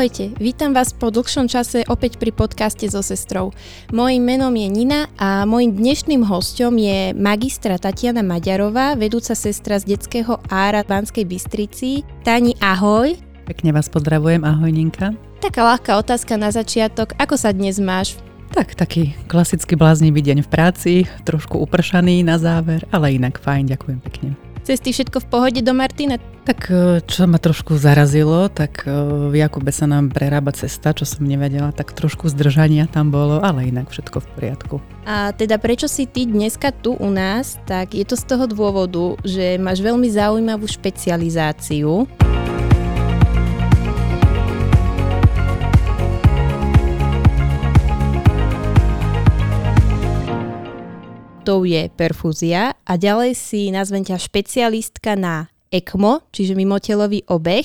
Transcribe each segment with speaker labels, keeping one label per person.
Speaker 1: Ahojte, vítam vás po dlhšom čase opäť pri podcaste so sestrou. Mojím menom je Nina a mojim dnešným hostom je magistra Tatiana Maďarová, vedúca sestra z detského ára v Banskej Bystrici. Tani, ahoj.
Speaker 2: Pekne vás pozdravujem, ahoj Ninka.
Speaker 1: Taká ľahká otázka na začiatok, ako sa dnes máš?
Speaker 2: Tak, taký klasický bláznivý deň v práci, trošku upršaný na záver, ale inak fajn, ďakujem pekne.
Speaker 1: Cesty všetko v pohode do Martina?
Speaker 2: Tak e, čo ma trošku zarazilo, tak e, v Jakube sa nám prerába cesta, čo som nevedela, tak trošku zdržania tam bolo, ale inak všetko v poriadku.
Speaker 1: A teda prečo si ty dneska tu u nás, tak je to z toho dôvodu, že máš veľmi zaujímavú špecializáciu. Tou je perfúzia a ďalej si nazvem ťa špecialistka na ECMO, čiže mimotelový obeh.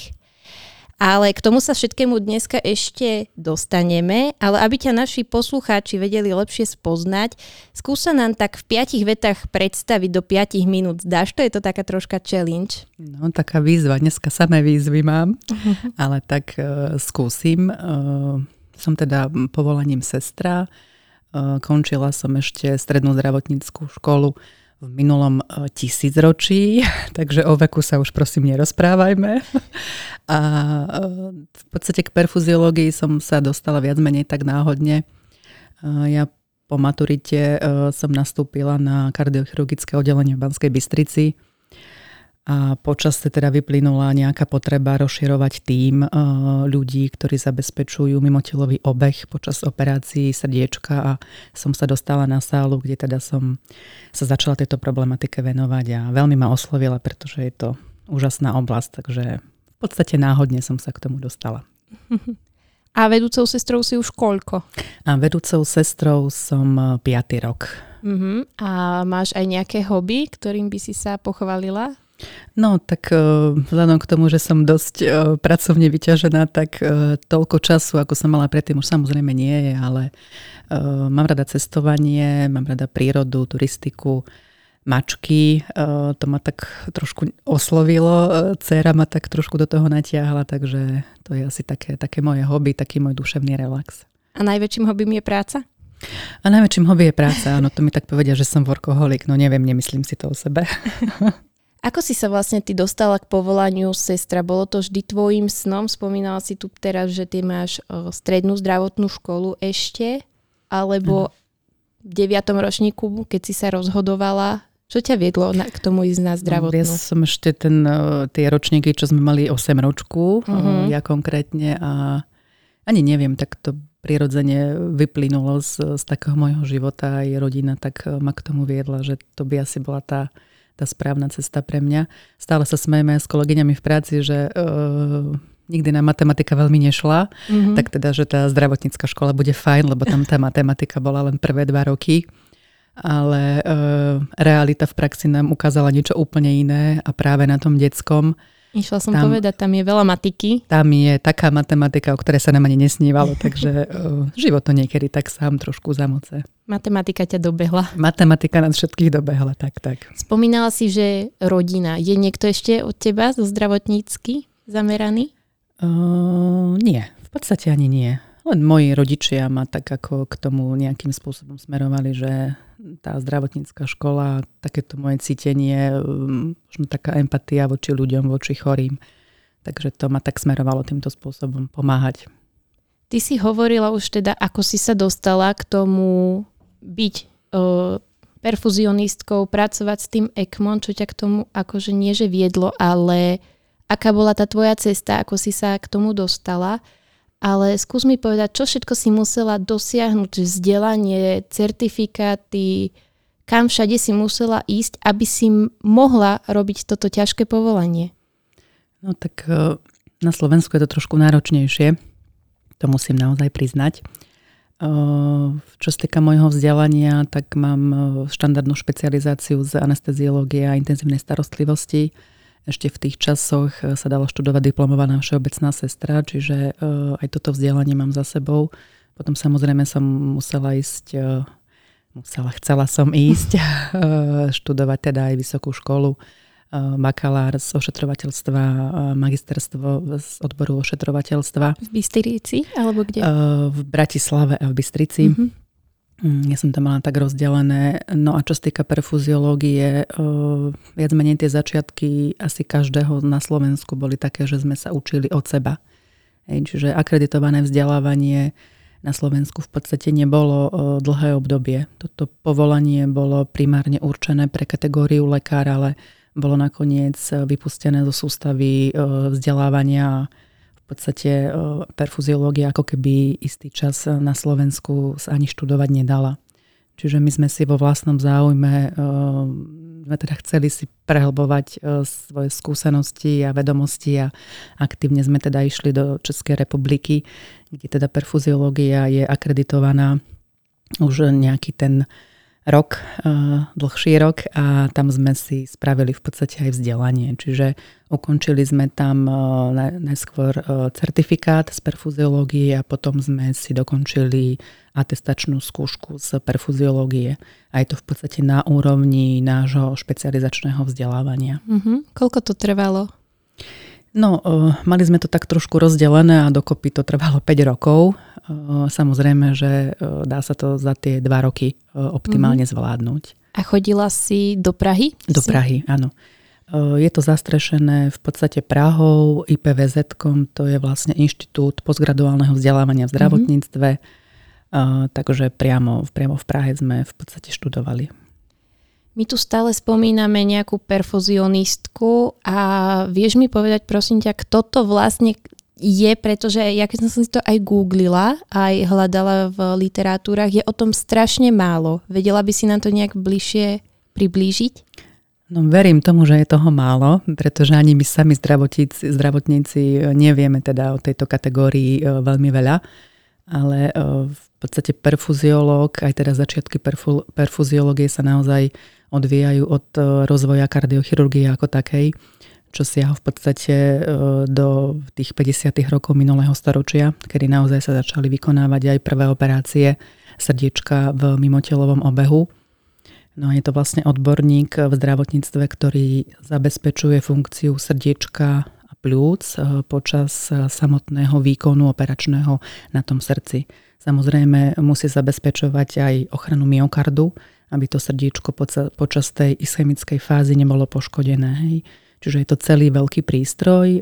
Speaker 1: Ale k tomu sa všetkému dneska ešte dostaneme, ale aby ťa naši poslucháči vedeli lepšie spoznať, skúsa nám tak v piatich vetách predstaviť do 5 minút. Dáš to? Je to taká troška challenge?
Speaker 2: No, taká výzva. Dneska samé výzvy mám, ale tak uh, skúsim. Uh, som teda povolaním sestra, končila som ešte strednú zdravotníckú školu v minulom eh, tisícročí, takže o veku sa už prosím nerozprávajme. A eh, v podstate k perfuziológii som sa dostala viac menej tak náhodne. Ja po maturite som nastúpila na kardiochirurgické oddelenie v Banskej Bystrici a počasie teda vyplynula nejaká potreba rozširovať tým uh, ľudí, ktorí zabezpečujú mimotelový obeh počas operácií srdiečka a som sa dostala na sálu, kde teda som sa začala tejto problematike venovať a veľmi ma oslovila, pretože je to úžasná oblasť, takže v podstate náhodne som sa k tomu dostala.
Speaker 1: A vedúcou sestrou si už koľko?
Speaker 2: A vedúcou sestrou som 5. rok.
Speaker 1: Uh-huh. A máš aj nejaké hobby, ktorým by si sa pochválila?
Speaker 2: No tak uh, vzhľadom k tomu, že som dosť uh, pracovne vyťažená, tak uh, toľko času, ako som mala predtým, už samozrejme nie je, ale mám rada cestovanie, mám rada prírodu, turistiku, mačky, to ma tak trošku oslovilo, dcera ma tak trošku do toho natiahla, takže to je asi také, také moje hobby, taký môj duševný relax.
Speaker 1: A najväčším hobbym je práca?
Speaker 2: A najväčším hobby je práca, áno, to mi tak povedia, že som workoholik, no neviem, nemyslím si to o sebe.
Speaker 1: Ako si sa vlastne ty dostala k povolaniu sestra? Bolo to vždy tvojim snom? Spomínala si tu teraz, že ty máš strednú zdravotnú školu ešte, alebo v deviatom ročníku, keď si sa rozhodovala, čo ťa viedlo na, k tomu ísť na zdravotnú?
Speaker 2: Ja som ešte ten, tie ročníky, čo sme mali 8 ročku, uh-huh. ja konkrétne a ani neviem, tak to prirodzene vyplynulo z, z takého môjho života aj rodina, tak ma k tomu viedla, že to by asi bola tá tá správna cesta pre mňa. Stále sa smejeme s kolegyňami v práci, že uh, nikdy nám matematika veľmi nešla, mm-hmm. tak teda, že tá zdravotnícka škola bude fajn, lebo tam tá matematika bola len prvé dva roky. Ale uh, realita v praxi nám ukázala niečo úplne iné a práve na tom detskom
Speaker 1: Išla som tam, povedať, tam je veľa matiky.
Speaker 2: Tam je taká matematika, o ktorej sa nám ani nesnívalo, takže uh, život to niekedy tak sám trošku zamoce.
Speaker 1: Matematika ťa dobehla.
Speaker 2: Matematika nás všetkých dobehla, tak, tak.
Speaker 1: Spomínala si, že rodina. Je niekto ešte od teba zo zdravotnícky zameraný?
Speaker 2: Uh, nie, v podstate ani nie. Len moji rodičia ma tak ako k tomu nejakým spôsobom smerovali, že tá zdravotnícka škola, takéto moje cítenie, um, možno taká empatia voči ľuďom, voči chorým. Takže to ma tak smerovalo týmto spôsobom pomáhať.
Speaker 1: Ty si hovorila už teda, ako si sa dostala k tomu byť uh, perfuzionistkou, pracovať s tým ECMO, čo ťa k tomu akože nie že viedlo, ale aká bola tá tvoja cesta, ako si sa k tomu dostala ale skús mi povedať, čo všetko si musela dosiahnuť, vzdelanie, certifikáty, kam všade si musela ísť, aby si mohla robiť toto ťažké povolanie?
Speaker 2: No tak e, na Slovensku je to trošku náročnejšie, to musím naozaj priznať. E, čo sa týka môjho vzdelania, tak mám e, štandardnú špecializáciu z anesteziológie a intenzívnej starostlivosti ešte v tých časoch eh, sa dala študovať diplomovaná všeobecná sestra, čiže eh, aj toto vzdelanie mám za sebou. Potom samozrejme som musela ísť, eh, musela, chcela som ísť študovať teda aj vysokú školu bakalár z ošetrovateľstva, magisterstvo z odboru ošetrovateľstva.
Speaker 1: V Bystrici alebo kde?
Speaker 2: V Bratislave a v Bystrici. Mm-hmm. Ja som to mala tak rozdelené. No a čo sa týka perfúziológie, viac menej tie začiatky asi každého na Slovensku boli také, že sme sa učili od seba. Hej, čiže akreditované vzdelávanie na Slovensku v podstate nebolo dlhé obdobie. Toto povolanie bolo primárne určené pre kategóriu lekár, ale bolo nakoniec vypustené zo sústavy vzdelávania v podstate perfúziológia ako keby istý čas na Slovensku sa ani študovať nedala. Čiže my sme si vo vlastnom záujme sme teda chceli si prehlbovať svoje skúsenosti a vedomosti a aktívne sme teda išli do Českej republiky, kde teda perfúziológia je akreditovaná už nejaký ten rok, uh, dlhší rok a tam sme si spravili v podstate aj vzdelanie. Čiže ukončili sme tam uh, najskôr uh, certifikát z perfúziológie a potom sme si dokončili atestačnú skúšku z perfúziológie. A je to v podstate na úrovni nášho špecializačného vzdelávania.
Speaker 1: Uh-huh. Koľko to trvalo?
Speaker 2: No, mali sme to tak trošku rozdelené a dokopy to trvalo 5 rokov. Samozrejme, že dá sa to za tie 2 roky optimálne mm-hmm. zvládnuť.
Speaker 1: A chodila si do Prahy?
Speaker 2: Do si... Prahy, áno. Je to zastrešené v podstate Prahou, IPVZ, to je vlastne Inštitút postgraduálneho vzdelávania v mhm. zdravotníctve, mm-hmm. takže priamo, priamo v Prahe sme v podstate študovali.
Speaker 1: My tu stále spomíname nejakú perfuzionistku a vieš mi povedať prosím ťa, kto to vlastne je, pretože ja keď som si to aj googlila, aj hľadala v literatúrach, je o tom strašne málo. Vedela by si nám to nejak bližšie priblížiť?
Speaker 2: No verím tomu, že je toho málo, pretože ani my sami zdravotníci, zdravotníci nevieme teda o tejto kategórii e, veľmi veľa, ale e, v podstate perfuziológ, aj teda začiatky perfu, perfuziológie sa naozaj odvíjajú od e, rozvoja kardiochirurgie ako takej, čo siaha v podstate e, do tých 50. rokov minulého storočia, kedy naozaj sa začali vykonávať aj prvé operácie srdiečka v mimotelovom obehu. No a je to vlastne odborník v zdravotníctve, ktorý zabezpečuje funkciu srdiečka a plúc e, počas samotného výkonu operačného na tom srdci. Samozrejme musí zabezpečovať aj ochranu myokardu, aby to srdiečko počas tej ischemickej fázy nebolo poškodené. Hej. Čiže je to celý veľký prístroj,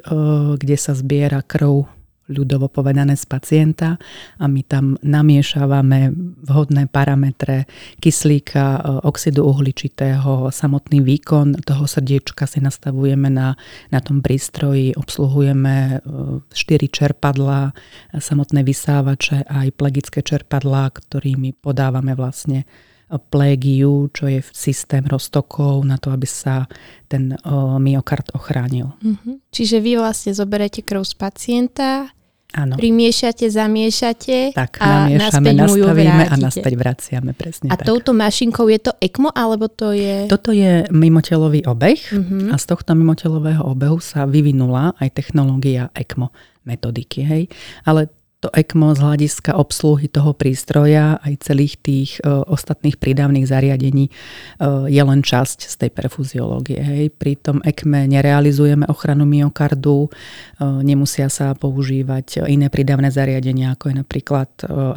Speaker 2: kde sa zbiera krv ľudovo povedané z pacienta a my tam namiešávame vhodné parametre kyslíka, oxidu uhličitého, samotný výkon toho srdiečka si nastavujeme na, na tom prístroji, obsluhujeme 4 čerpadlá, samotné vysávače a aj plegické čerpadlá, ktorými podávame vlastne plégiu, čo je systém roztokov na to, aby sa ten myokard ochránil.
Speaker 1: Mm-hmm. Čiže vy vlastne zoberete krv z pacienta,
Speaker 2: Áno.
Speaker 1: primiešate, zamiešate
Speaker 2: tak, a namiešame, nastavíme a naspäť vraciame. Presne
Speaker 1: a
Speaker 2: tak.
Speaker 1: touto mašinkou je to ECMO, alebo to je...
Speaker 2: Toto je mimotelový obeh uh-huh. a z tohto mimotelového obehu sa vyvinula aj technológia ECMO metodiky. Hej? Ale to ECMO z hľadiska obsluhy toho prístroja aj celých tých e, ostatných prídavných zariadení e, je len časť z tej perfúziológie. Hej. Pri tom ECME nerealizujeme ochranu myokardu, e, nemusia sa používať iné prídavné zariadenia, ako je napríklad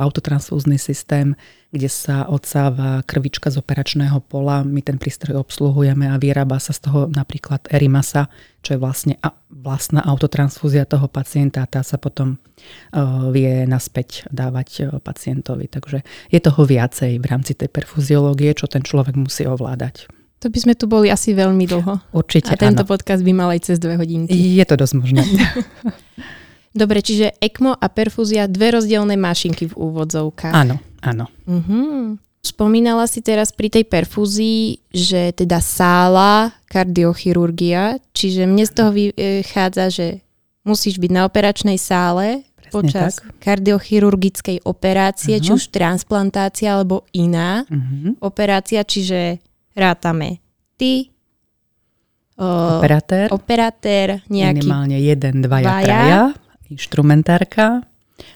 Speaker 2: autotransfúzny systém, kde sa odsáva krvička z operačného pola. My ten prístroj obsluhujeme a vyrába sa z toho napríklad erimasa, čo je vlastne vlastná autotransfúzia toho pacienta a tá sa potom uh, vie naspäť dávať uh, pacientovi. Takže je toho viacej v rámci tej perfúziológie, čo ten človek musí ovládať.
Speaker 1: To by sme tu boli asi veľmi dlho.
Speaker 2: Určite
Speaker 1: A tento
Speaker 2: áno.
Speaker 1: podcast by mal aj cez dve hodinky.
Speaker 2: Je to dosť možné.
Speaker 1: Dobre, čiže ECMO a perfúzia, dve rozdielne mašinky v úvodzovkách.
Speaker 2: Áno, áno.
Speaker 1: Uh-huh. Spomínala si teraz pri tej perfúzii, že teda sála, kardiochirurgia, čiže mne z toho vychádza, že musíš byť na operačnej sále Presne počas tak. kardiochirurgickej operácie, uh-huh. či už transplantácia alebo iná uh-huh. operácia, čiže rátame ty,
Speaker 2: operatér,
Speaker 1: operatér nejaký
Speaker 2: minimálne jeden, dvaja, dvaja traja inštrumentárka,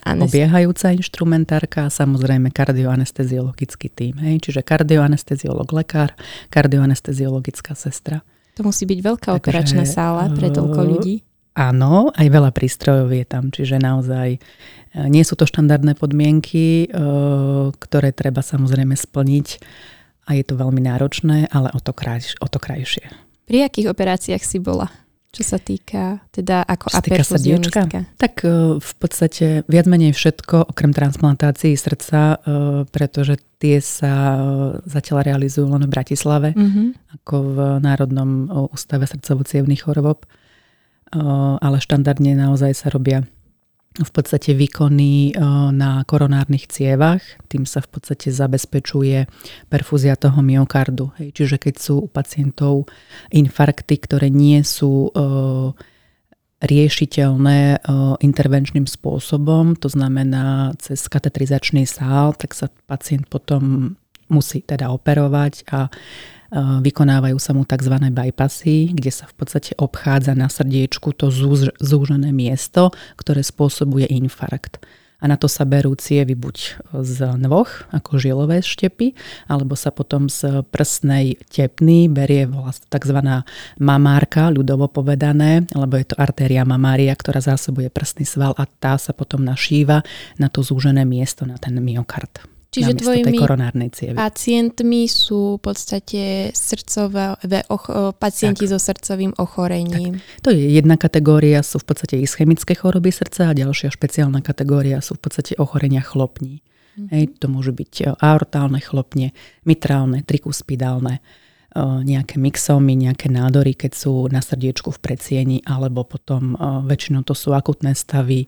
Speaker 2: Anest- obiehajúca inštrumentárka a samozrejme kardioanesteziologický tým. Hej? Čiže kardioanesteziolog lekár, kardioanesteziologická sestra.
Speaker 1: To musí byť veľká Takže, operačná sála pre toľko ľudí.
Speaker 2: Áno, aj veľa prístrojov je tam, čiže naozaj nie sú to štandardné podmienky, ktoré treba samozrejme splniť a je to veľmi náročné, ale o to, kraj, o to krajšie.
Speaker 1: Pri akých operáciách si bola? Čo sa týka, teda ako
Speaker 2: Čo týka? Tak e, v podstate viac menej všetko, okrem transplantácií srdca, e, pretože tie sa e, zatiaľ realizujú len v Bratislave, mm-hmm. ako v Národnom ústave srdcovo chorob. Ale štandardne naozaj sa robia v podstate výkony e, na koronárnych cievach. Tým sa v podstate zabezpečuje perfúzia toho myokardu. Hej. Čiže keď sú u pacientov infarkty, ktoré nie sú e, riešiteľné e, intervenčným spôsobom, to znamená cez katetrizačný sál, tak sa pacient potom musí teda operovať a vykonávajú sa mu tzv. bypassy, kde sa v podstate obchádza na srdiečku to zúžené miesto, ktoré spôsobuje infarkt a na to sa berú cievy buď z nôh, ako žilové štepy, alebo sa potom z prstnej tepny berie tzv. mamárka, ľudovo povedané, alebo je to artéria mamária, ktorá zásobuje prstný sval a tá sa potom našíva na to zúžené miesto, na ten myokard. Čiže tvojimi koronárnej cievy.
Speaker 1: pacientmi sú v podstate srdcové ocho- pacienti tak. so srdcovým ochorením.
Speaker 2: Tak. To je jedna kategória, sú v podstate ischemické choroby srdca a ďalšia špeciálna kategória sú v podstate ochorenia chlopní. Mm-hmm. Hej, to môžu byť e, aortálne chlopne, mitrálne, trikuspidálne, e, nejaké mixomy, nejaké nádory, keď sú na srdiečku v predsieni, alebo potom e, väčšinou to sú akutné stavy,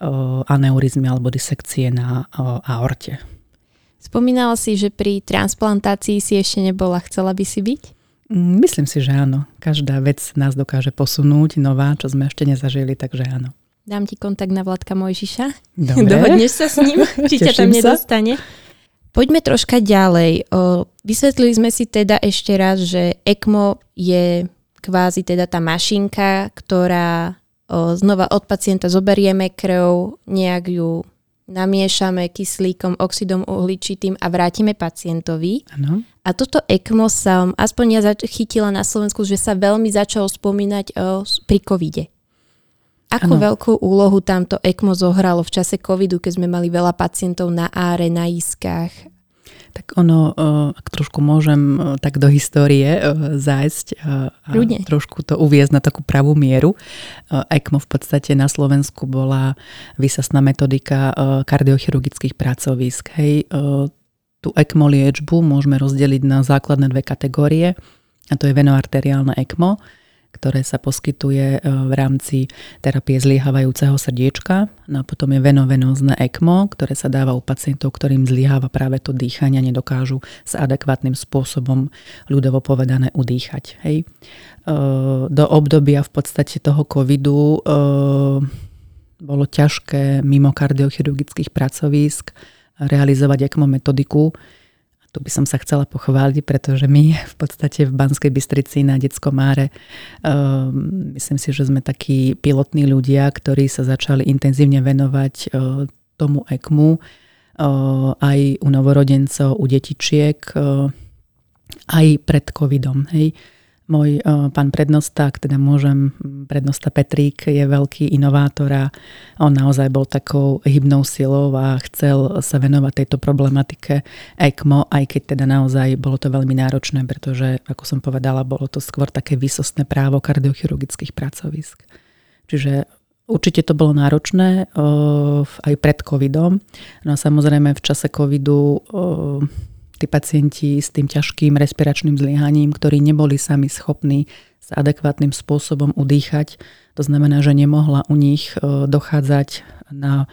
Speaker 2: aneurizmy alebo disekcie na aorte.
Speaker 1: Spomínala si, že pri transplantácii si ešte nebola. Chcela by si byť?
Speaker 2: Mm, myslím si, že áno. Každá vec nás dokáže posunúť, nová, čo sme ešte nezažili, takže áno.
Speaker 1: Dám ti kontakt na Vladka Mojžiša. Dobre. Dohodneš sa s ním, či ťa tam nedostane. Poďme troška ďalej. O, vysvetlili sme si teda ešte raz, že ECMO je kvázi teda tá mašinka, ktorá o, znova od pacienta zoberieme krv, nejak ju namiešame kyslíkom, oxidom uhličitým a vrátime pacientovi.
Speaker 2: Ano.
Speaker 1: A toto ECMO sa, aspoň ja chytila na Slovensku, že sa veľmi začalo spomínať o, pri covide. Ako ano. veľkú úlohu tamto ECMO zohralo v čase covidu, keď sme mali veľa pacientov na áre, na iskách
Speaker 2: tak ono, ak trošku môžem tak do histórie zájsť a Ľudne. trošku to uviezť na takú pravú mieru. ECMO v podstate na Slovensku bola vysasná metodika kardiochirurgických pracovisk. Hej, tú ECMO liečbu môžeme rozdeliť na základné dve kategórie a to je venoarteriálne ECMO, ktoré sa poskytuje e, v rámci terapie zlyhávajúceho srdiečka. No a potom je venovenózne ECMO, ktoré sa dáva u pacientov, ktorým zlyháva práve to dýchanie, nedokážu sa adekvátnym spôsobom ľudovo povedané udýchať. Hej. E, do obdobia v podstate toho covidu e, bolo ťažké mimo kardiochirurgických pracovísk realizovať ECMO metodiku, tu by som sa chcela pochváliť, pretože my v podstate v Banskej Bystrici na Detskom máre uh, myslím si, že sme takí pilotní ľudia, ktorí sa začali intenzívne venovať uh, tomu ECMU uh, aj u novorodencov, u detičiek, uh, aj pred covidom. Hej. Uh, môj uh, pán prednosta, teda môžem, prednosta Petrík je veľký inovátor a on naozaj bol takou hybnou silou a chcel sa venovať tejto problematike ECMO, aj keď teda naozaj bolo to veľmi náročné, pretože, ako som povedala, bolo to skôr také výsostné právo kardiochirurgických pracovisk. Čiže Určite to bolo náročné uh, aj pred covidom. No a samozrejme v čase covidu uh, tí pacienti s tým ťažkým respiračným zlyhaním, ktorí neboli sami schopní sa adekvátnym spôsobom udýchať. To znamená, že nemohla u nich e, dochádzať na e,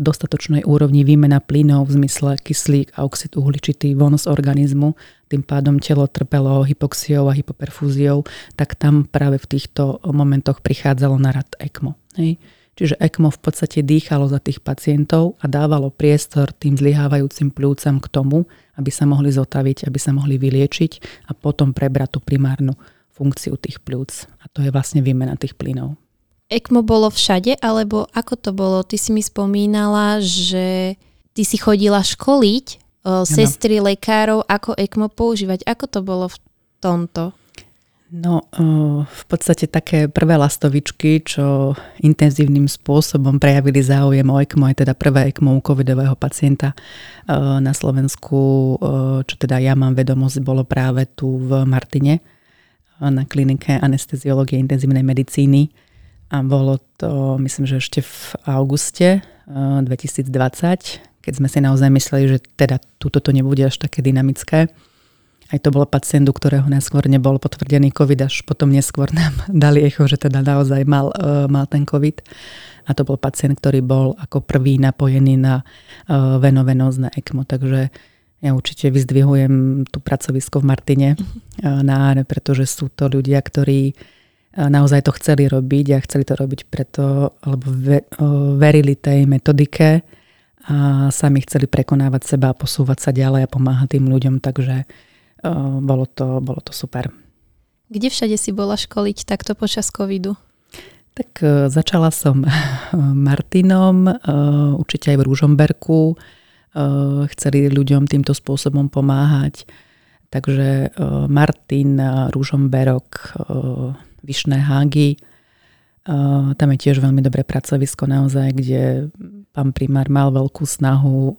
Speaker 2: dostatočnej úrovni výmena plynov v zmysle kyslík a oxid uhličitý von z organizmu, tým pádom telo trpelo hypoxiou a hypoperfúziou, tak tam práve v týchto momentoch prichádzalo na rad ECMO. Hej. Čiže ECMO v podstate dýchalo za tých pacientov a dávalo priestor tým zlyhávajúcim plúcam k tomu, aby sa mohli zotaviť, aby sa mohli vyliečiť a potom prebrať tú primárnu funkciu tých plúc. A to je vlastne výmena tých plynov.
Speaker 1: ECMO bolo všade, alebo ako to bolo? Ty si mi spomínala, že ty si chodila školiť o, sestry lekárov, ako ECMO používať. Ako to bolo v tomto?
Speaker 2: No, v podstate také prvé lastovičky, čo intenzívnym spôsobom prejavili záujem o ECMO, aj teda prvé ECMO u covidového pacienta na Slovensku, čo teda ja mám vedomosť, bolo práve tu v Martine na klinike anesteziológie intenzívnej medicíny. A bolo to, myslím, že ešte v auguste 2020, keď sme si naozaj mysleli, že teda túto to nebude až také dynamické. Aj to bolo pacient, u ktorého neskôr nebol potvrdený COVID, až potom neskôr nám dali echo, že teda naozaj mal, uh, mal ten COVID. A to bol pacient, ktorý bol ako prvý napojený na uh, venovenózne ECMO. Takže ja určite vyzdvihujem tú pracovisko v Martine uh, na áre, pretože sú to ľudia, ktorí naozaj to chceli robiť a chceli to robiť preto, lebo ve, uh, verili tej metodike a sami chceli prekonávať seba a posúvať sa ďalej a pomáhať tým ľuďom. Takže bolo to, bolo to super.
Speaker 1: Kde všade si bola školiť takto počas covidu?
Speaker 2: Tak e, začala som Martinom, e, určite aj v Rúžomberku. E, chceli ľuďom týmto spôsobom pomáhať. Takže Martin, Rúžomberok, Vyšné hágy. Tam je tiež veľmi dobré pracovisko naozaj, kde pán primár mal veľkú snahu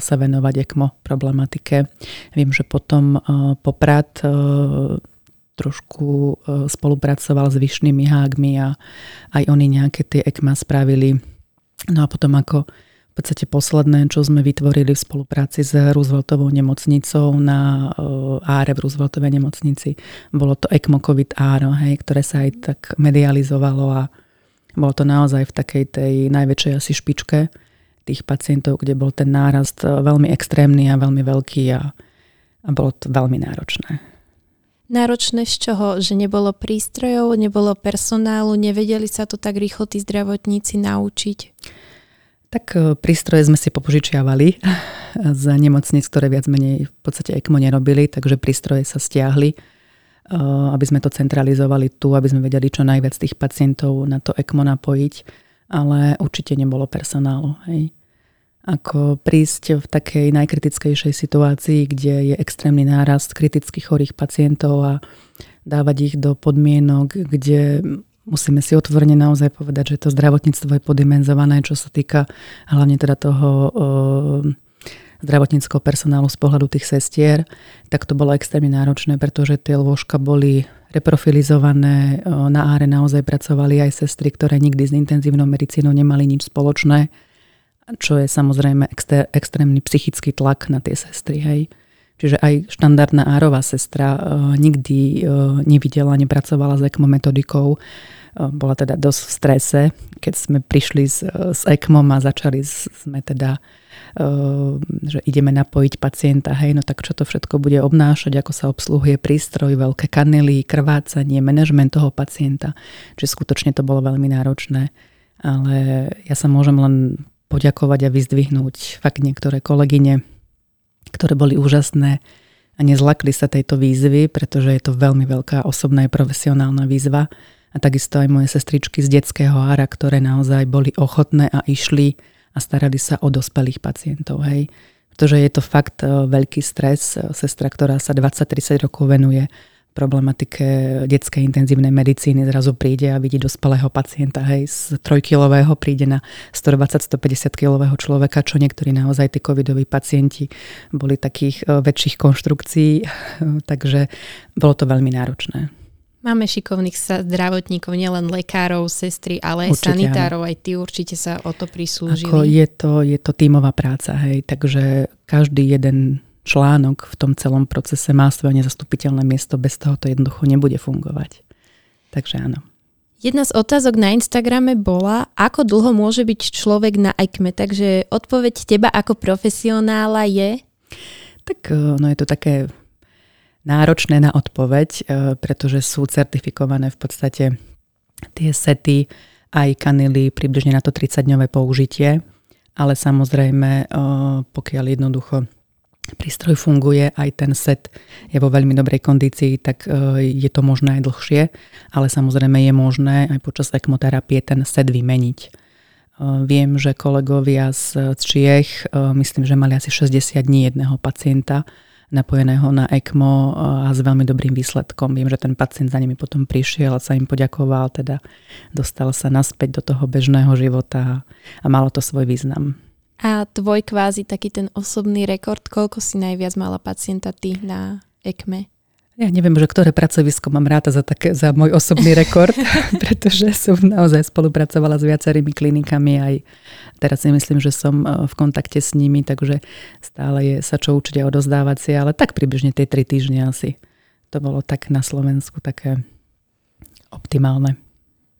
Speaker 2: sa venovať ECMO problematike. Viem, že potom Poprad trošku spolupracoval s vyšnými hágmi a aj oni nejaké tie ECMA spravili. No a potom ako v podstate posledné, čo sme vytvorili v spolupráci s Rooseveltovou nemocnicou na áre v Rooseveltovej nemocnici, bolo to ECMO COVID áro, hej, ktoré sa aj tak medializovalo a bolo to naozaj v takej tej najväčšej asi špičke tých pacientov, kde bol ten nárast e, veľmi extrémny a veľmi veľký a, a bolo to veľmi náročné.
Speaker 1: Náročné z čoho? Že nebolo prístrojov, nebolo personálu, nevedeli sa to tak rýchlo tí zdravotníci naučiť?
Speaker 2: Tak e, prístroje sme si popožičiavali z nemocnic, ktoré viac menej v podstate ECMO nerobili, takže prístroje sa stiahli Eh, aby sme to centralizovali tu, aby sme vedeli čo najviac tých pacientov na to ECMO napojiť, ale určite nebolo personálu. Hej. Ako prísť v takej najkritickejšej situácii, kde je extrémny nárast kriticky chorých pacientov a dávať ich do podmienok, kde musíme si otvorene naozaj povedať, že to zdravotníctvo je podimenzované, čo sa týka hlavne teda toho eh, zdravotníckého personálu z pohľadu tých sestier, tak to bolo extrémne náročné, pretože tie lôžka boli reprofilizované, na áre naozaj pracovali aj sestry, ktoré nikdy s intenzívnou medicínou nemali nič spoločné, čo je samozrejme exté, extrémny psychický tlak na tie sestry. Hej. Čiže aj štandardná árová sestra uh, nikdy uh, nevidela, nepracovala s ECMO metodikou. Bola teda dosť v strese, keď sme prišli s, s ECMO a začali sme teda že ideme napojiť pacienta, hej, no tak čo to všetko bude obnášať, ako sa obsluhuje prístroj, veľké kanely, krvácanie, manažment toho pacienta. Čiže skutočne to bolo veľmi náročné. Ale ja sa môžem len poďakovať a vyzdvihnúť fakt niektoré kolegyne, ktoré boli úžasné a nezlakli sa tejto výzvy, pretože je to veľmi veľká osobná a profesionálna výzva. A takisto aj moje sestričky z detského ára, ktoré naozaj boli ochotné a išli a starali sa o dospelých pacientov. Hej. Pretože je to fakt e, veľký stres. E, sestra, ktorá sa 20-30 rokov venuje problematike detskej intenzívnej medicíny zrazu príde a vidí dospelého pacienta, hej, z trojkilového príde na 120-150 kilového človeka, čo niektorí naozaj tí covidoví pacienti boli takých e, väčších konštrukcií, takže bolo to veľmi náročné.
Speaker 1: Máme šikovných zdravotníkov, nielen lekárov, sestry, ale aj určite, sanitárov, áno. aj tí určite sa o to prislúžili.
Speaker 2: Ako je to, je to tímová práca, hej, takže každý jeden článok v tom celom procese má svoje nezastupiteľné miesto, bez toho to jednoducho nebude fungovať. Takže áno.
Speaker 1: Jedna z otázok na Instagrame bola, ako dlho môže byť človek na ECME, takže odpoveď teba ako profesionála je?
Speaker 2: Tak no je to také náročné na odpoveď, e, pretože sú certifikované v podstate tie sety aj kanily približne na to 30-dňové použitie, ale samozrejme, e, pokiaľ jednoducho prístroj funguje, aj ten set je vo veľmi dobrej kondícii, tak e, je to možné aj dlhšie, ale samozrejme je možné aj počas ekmoterapie ten set vymeniť. Viem, že kolegovia z Čiech, myslím, že mali asi 60 dní jedného pacienta, napojeného na ECMO a s veľmi dobrým výsledkom. Viem, že ten pacient za nimi potom prišiel a sa im poďakoval, teda dostal sa naspäť do toho bežného života a malo to svoj význam.
Speaker 1: A tvoj kvázi taký ten osobný rekord, koľko si najviac mala pacienta ty na ECME?
Speaker 2: Ja neviem, že ktoré pracovisko mám ráta za, také, za môj osobný rekord, pretože som naozaj spolupracovala s viacerými klinikami aj teraz si myslím, že som e, v kontakte s nimi, takže stále je sa čo učiť a odozdávať si, ale tak približne tie tri týždne asi. To bolo tak na Slovensku také optimálne.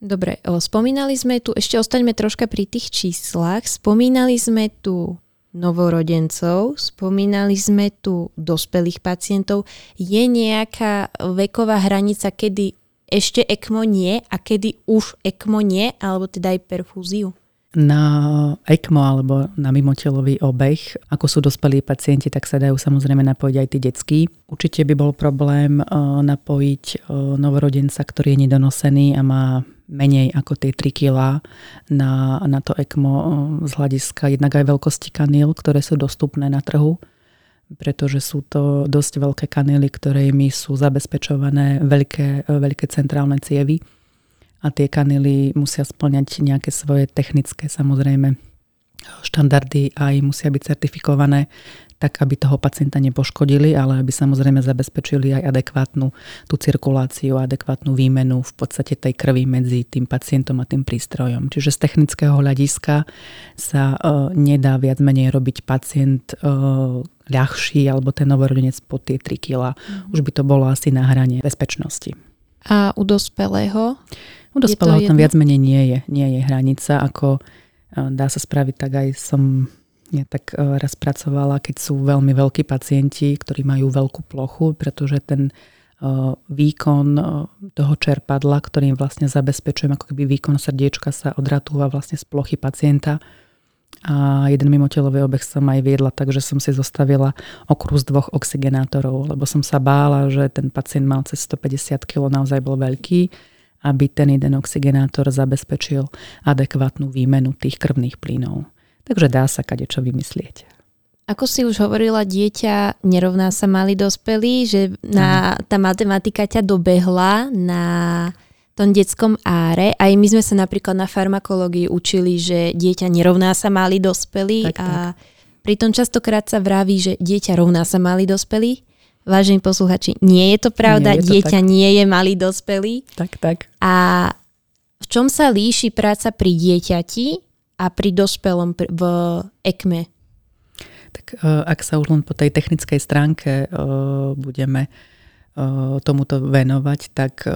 Speaker 1: Dobre, spomínali sme tu, ešte ostaňme troška pri tých číslach, spomínali sme tu novorodencov, spomínali sme tu dospelých pacientov. Je nejaká veková hranica, kedy ešte ECMO nie a kedy už ECMO nie, alebo teda aj perfúziu?
Speaker 2: Na ECMO alebo na mimotelový obeh, ako sú dospelí pacienti, tak sa dajú samozrejme napojiť aj tí detskí. Určite by bol problém eh, napojiť eh, novorodenca, ktorý je nedonosený a má menej ako tie 3 kg na, na to ECMO eh, z hľadiska jednak aj veľkosti kaníl, ktoré sú dostupné na trhu, pretože sú to dosť veľké kanily, ktorými sú zabezpečované veľké, veľké centrálne cievy a tie kanily musia splňať nejaké svoje technické samozrejme štandardy aj musia byť certifikované tak aby toho pacienta nepoškodili, ale aby samozrejme zabezpečili aj adekvátnu tú cirkuláciu, adekvátnu výmenu v podstate tej krvi medzi tým pacientom a tým prístrojom. Čiže z technického hľadiska sa uh, nedá viac menej robiť pacient uh, ľahší alebo ten novorodenec po tie 3 kg. Mm. Už by to bolo asi na hrane bezpečnosti.
Speaker 1: A u dospelého?
Speaker 2: U dospelého tam viac menej nie je, nie je hranica, ako uh, dá sa spraviť, tak aj som ja tak e, raz pracovala, keď sú veľmi veľkí pacienti, ktorí majú veľkú plochu, pretože ten e, výkon e, toho čerpadla, ktorým vlastne zabezpečujem, ako keby výkon srdiečka sa odratúva vlastne z plochy pacienta. A jeden mimotelový obeh som aj viedla, takže som si zostavila okruh z dvoch oxigenátorov, lebo som sa bála, že ten pacient mal cez 150 kg, naozaj bol veľký, aby ten jeden oxigenátor zabezpečil adekvátnu výmenu tých krvných plynov. Takže dá sa kade čo vymyslieť.
Speaker 1: Ako si už hovorila, dieťa nerovná sa mali dospelí, že na, tá matematika ťa dobehla na tom detskom áre. Aj my sme sa napríklad na farmakológii učili, že dieťa nerovná sa mali dospelí tak, a tak. pritom častokrát sa vraví, že dieťa rovná sa mali dospelí. Vážení posluchači, nie je to pravda, nie je to dieťa tak. nie je malý dospelý.
Speaker 2: Tak, tak.
Speaker 1: A v čom sa líši práca pri dieťati a pri dospelom v ECME?
Speaker 2: Tak e, ak sa už len po tej technickej stránke e, budeme e, tomuto venovať, tak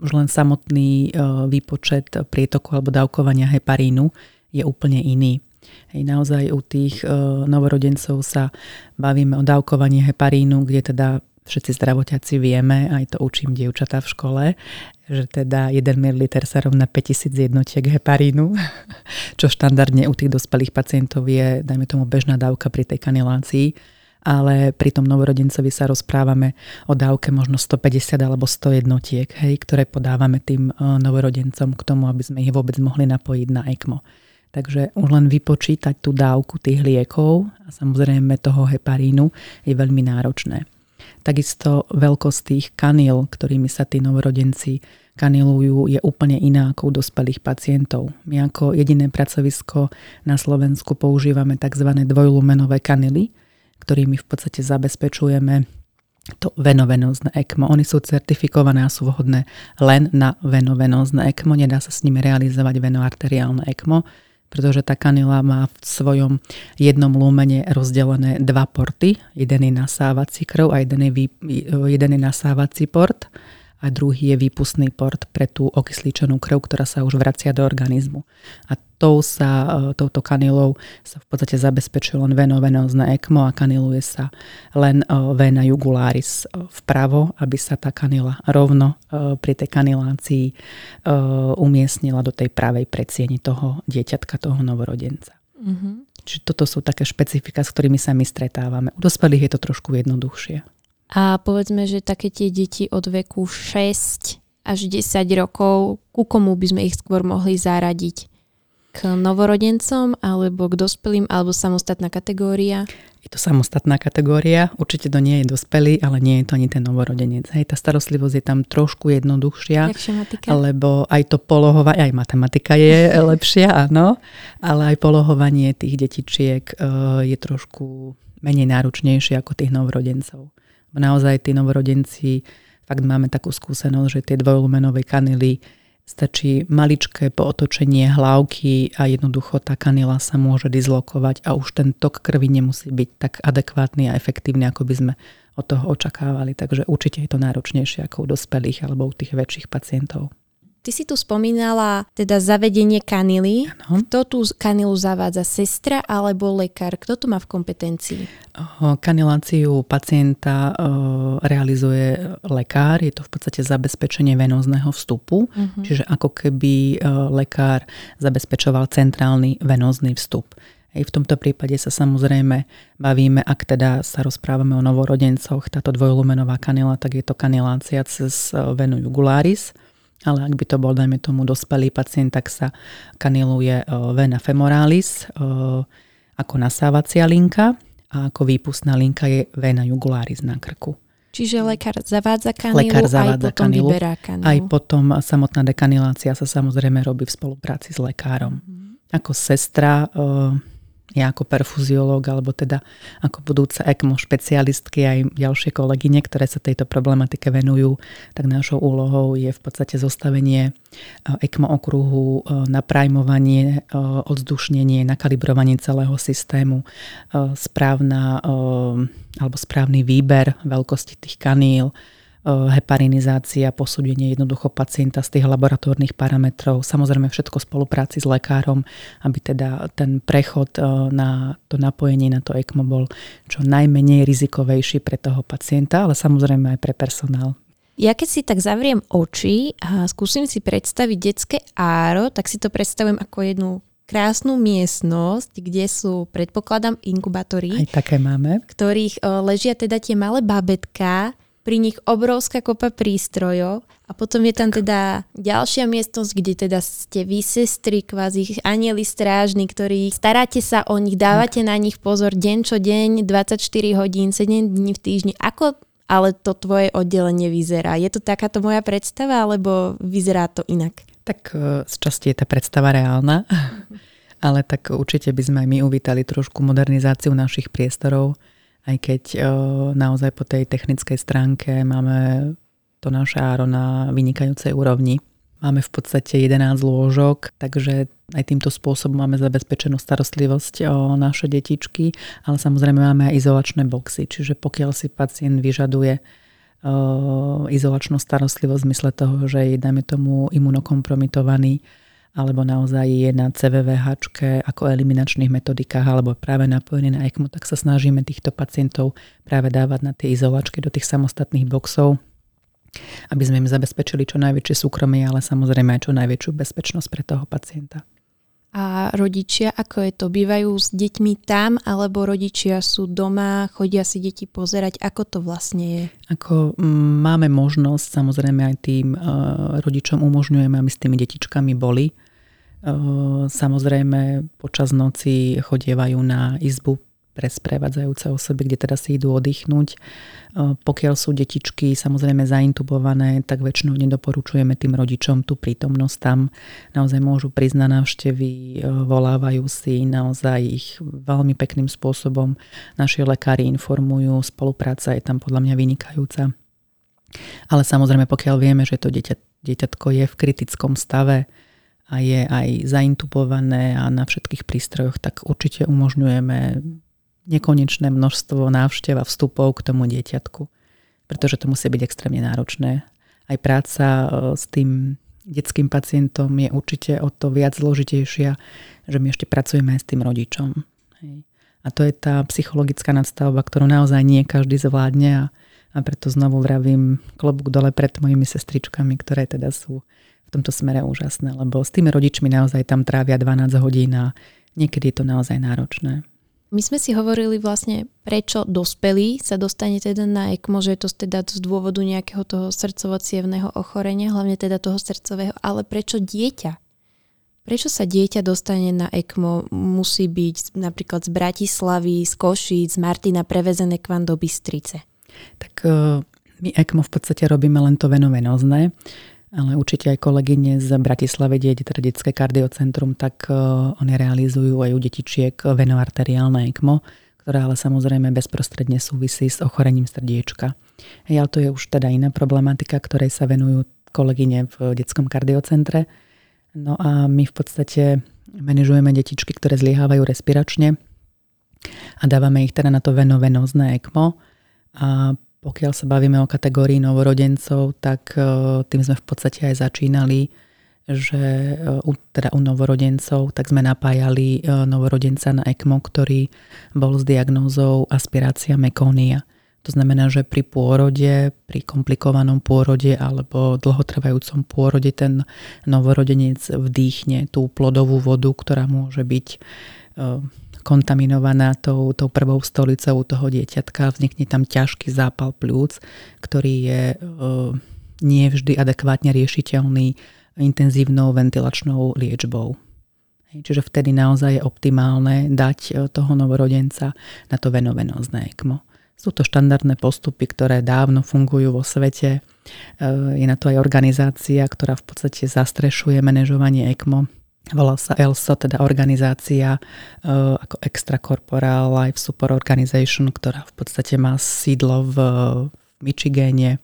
Speaker 2: už len samotný výpočet prietoku alebo dávkovania heparínu je úplne iný. Hej, naozaj u tých novorodencov sa bavíme o dávkovaní heparínu, kde teda všetci zdravotiaci vieme, aj to učím dievčatá v škole, že teda 1 ml sa rovná 5000 jednotiek heparínu, čo štandardne u tých dospelých pacientov je, dajme tomu, bežná dávka pri tej kanilácii ale pri tom novorodencovi sa rozprávame o dávke možno 150 alebo 100 jednotiek, hej, ktoré podávame tým e, novorodencom k tomu, aby sme ich vôbec mohli napojiť na ECMO. Takže už len vypočítať tú dávku tých liekov a samozrejme toho heparínu je veľmi náročné. Takisto veľkosť tých kanil, ktorými sa tí novorodenci kanilujú, je úplne iná ako u dospelých pacientov. My ako jediné pracovisko na Slovensku používame tzv. dvojlumenové kanily, ktorými v podstate zabezpečujeme to venovenózne ECMO. Oni sú certifikované a sú vhodné len na venovenózne ECMO. Nedá sa s nimi realizovať venoarteriálne ECMO pretože tá kanila má v svojom jednom lúmene rozdelené dva porty. Jeden je nasávací krv a jeden je, vý, jeden je nasávací port a druhý je výpustný port pre tú okysličenú krv, ktorá sa už vracia do organizmu. A tou sa, e, touto kanilou sa v podstate zabezpečuje len venovenózne ECMO a kaniluje sa len e, vena jugularis e, vpravo, aby sa tá kanila rovno pri tej kanilácii umiestnila do tej pravej predsieni toho dieťatka, toho novorodenca. Mm-hmm. Čiže toto sú také špecifika, s ktorými sa my stretávame. U dospelých je to trošku jednoduchšie.
Speaker 1: A povedzme, že také tie deti od veku 6 až 10 rokov, ku komu by sme ich skôr mohli zaradiť? k novorodencom alebo k dospelým alebo samostatná kategória?
Speaker 2: Je to samostatná kategória, určite to nie je dospelý, ale nie je to ani ten novorodenec. Hej, tá starostlivosť je tam trošku jednoduchšia, lebo aj to polohovanie, aj matematika je lepšia, áno, ale aj polohovanie tých detičiek eh, je trošku menej náročnejšie ako tých novorodencov. Naozaj tí novorodenci, fakt máme takú skúsenosť, že tie dvojlumenové kanily Stačí maličké pootočenie hlavky a jednoducho tá kanila sa môže dizlokovať a už ten tok krvi nemusí byť tak adekvátny a efektívny, ako by sme od toho očakávali. Takže určite je to náročnejšie ako u dospelých alebo u tých väčších pacientov.
Speaker 1: Ty si tu spomínala teda zavedenie kanily. Ano. Kto tú kanilu zavádza? Sestra alebo lekár? Kto to má v kompetencii?
Speaker 2: Kaniláciu pacienta realizuje lekár. Je to v podstate zabezpečenie venózneho vstupu. Uh-huh. Čiže ako keby lekár zabezpečoval centrálny venózny vstup. Hej, v tomto prípade sa samozrejme bavíme, ak teda sa rozprávame o novorodencoch, táto dvojlumenová kanila, tak je to kanilácia cez venu jugularis ale ak by to bol, dajme tomu, dospelý pacient, tak sa kaniluje e, vena femoralis e, ako nasávacia linka a ako výpustná linka je vena jugularis na krku.
Speaker 1: Čiže lekár zavádza kanilu, lekár zavádza aj potom kanilu, vyberá kanilu.
Speaker 2: Aj potom samotná dekanilácia sa samozrejme robí v spolupráci s lekárom. Mm. Ako sestra e, ja ako perfuziológ alebo teda ako budúca ECMO špecialistky aj ďalšie kolegyne, ktoré sa tejto problematike venujú, tak našou úlohou je v podstate zostavenie ECMO okruhu, naprajmovanie, odzdušnenie, nakalibrovanie celého systému, správna alebo správny výber veľkosti tých kaníl, heparinizácia, posúdenie jednoducho pacienta z tých laboratórnych parametrov, samozrejme všetko v spolupráci s lekárom, aby teda ten prechod na to napojenie na to ECMO bol čo najmenej rizikovejší pre toho pacienta, ale samozrejme aj pre personál.
Speaker 1: Ja keď si tak zavriem oči a skúsim si predstaviť detské áro, tak si to predstavujem ako jednu krásnu miestnosť, kde sú, predpokladám, inkubátory.
Speaker 2: Aj také máme.
Speaker 1: ktorých ležia teda tie malé babetka, pri nich obrovská kopa prístrojov a potom je tam teda ďalšia miestnosť, kde teda ste vy sestry, kvázi anieli strážni, ktorí staráte sa o nich, dávate na nich pozor deň čo deň, 24 hodín, 7 dní v týždni. Ako ale to tvoje oddelenie vyzerá? Je to takáto moja predstava, alebo vyzerá to inak?
Speaker 2: Tak e, z časti je tá predstava reálna, ale tak určite by sme aj my uvítali trošku modernizáciu našich priestorov aj keď naozaj po tej technickej stránke máme to naše áro na vynikajúcej úrovni. Máme v podstate 11 lôžok, takže aj týmto spôsobom máme zabezpečenú starostlivosť o naše detičky, ale samozrejme máme aj izolačné boxy, čiže pokiaľ si pacient vyžaduje o, izolačnú starostlivosť v zmysle toho, že je, dajme tomu, imunokompromitovaný, alebo naozaj je na CVVH ako eliminačných metodikách alebo práve napojený na ECMO, tak sa snažíme týchto pacientov práve dávať na tie izolačky do tých samostatných boxov, aby sme im zabezpečili čo najväčšie súkromie, ale samozrejme aj čo najväčšiu bezpečnosť pre toho pacienta.
Speaker 1: A rodičia, ako je to? Bývajú s deťmi tam, alebo rodičia sú doma, chodia si deti pozerať? Ako to vlastne je?
Speaker 2: Ako máme možnosť, samozrejme aj tým uh, rodičom umožňujeme, aby s tými detičkami boli. Uh, samozrejme počas noci chodievajú na izbu pre sprevádzajúce osoby, kde teda si idú oddychnúť. Pokiaľ sú detičky samozrejme zaintubované, tak väčšinou nedoporučujeme tým rodičom tú prítomnosť tam. Naozaj môžu prísť na návštevy, volávajú si naozaj ich veľmi pekným spôsobom. Naši lekári informujú, spolupráca je tam podľa mňa vynikajúca. Ale samozrejme, pokiaľ vieme, že to dieťa, dieťatko je v kritickom stave, a je aj zaintubované a na všetkých prístrojoch, tak určite umožňujeme nekonečné množstvo návštev a vstupov k tomu dieťatku. Pretože to musí byť extrémne náročné. Aj práca e, s tým detským pacientom je určite o to viac zložitejšia, že my ešte pracujeme aj s tým rodičom. A to je tá psychologická nadstavba, ktorú naozaj nie každý zvládne a, a preto znovu vravím klobúk dole pred mojimi sestričkami, ktoré teda sú v tomto smere úžasné, lebo s tými rodičmi naozaj tam trávia 12 hodín a niekedy je to naozaj náročné.
Speaker 1: My sme si hovorili vlastne, prečo dospelý sa dostane teda na ECMO, že je to teda z dôvodu nejakého toho srdcovo ochorenia, hlavne teda toho srdcového, ale prečo dieťa? Prečo sa dieťa dostane na ECMO? Musí byť napríklad z Bratislavy, z Košíc, z Martina prevezené k vám do Bystrice.
Speaker 2: Tak e, my ECMO v podstate robíme len to venovenozné, ale určite aj kolegyne z Bratislavy, kde je detské kardiocentrum, tak e, oni realizujú aj u detičiek venoarteriálne ECMO, ktoré ale samozrejme bezprostredne súvisí s ochorením srdiečka. Ja, to je už teda iná problematika, ktorej sa venujú kolegyne v detskom kardiocentre No a my v podstate manažujeme detičky, ktoré zliehávajú respiračne a dávame ich teda na to venovenózne ECMO. A pokiaľ sa bavíme o kategórii novorodencov, tak e, tým sme v podstate aj začínali, že e, u, teda u novorodencov tak sme napájali e, novorodenca na ECMO, ktorý bol s diagnózou aspirácia mekónia. To znamená, že pri pôrode, pri komplikovanom pôrode alebo dlhotrvajúcom pôrode ten novorodenec vdýchne tú plodovú vodu, ktorá môže byť kontaminovaná tou, tou prvou stolicou toho dieťatka. Vznikne tam ťažký zápal plúc, ktorý je e, nie vždy adekvátne riešiteľný intenzívnou ventilačnou liečbou. Čiže vtedy naozaj je optimálne dať e, toho novorodenca na to venovenózne ECMO. Sú to štandardné postupy, ktoré dávno fungujú vo svete. E, je na to aj organizácia, ktorá v podstate zastrešuje manažovanie ECMO. Volá sa ELSO, teda organizácia e, ako Extracorporal Life Support Organization, ktorá v podstate má sídlo v Michigane.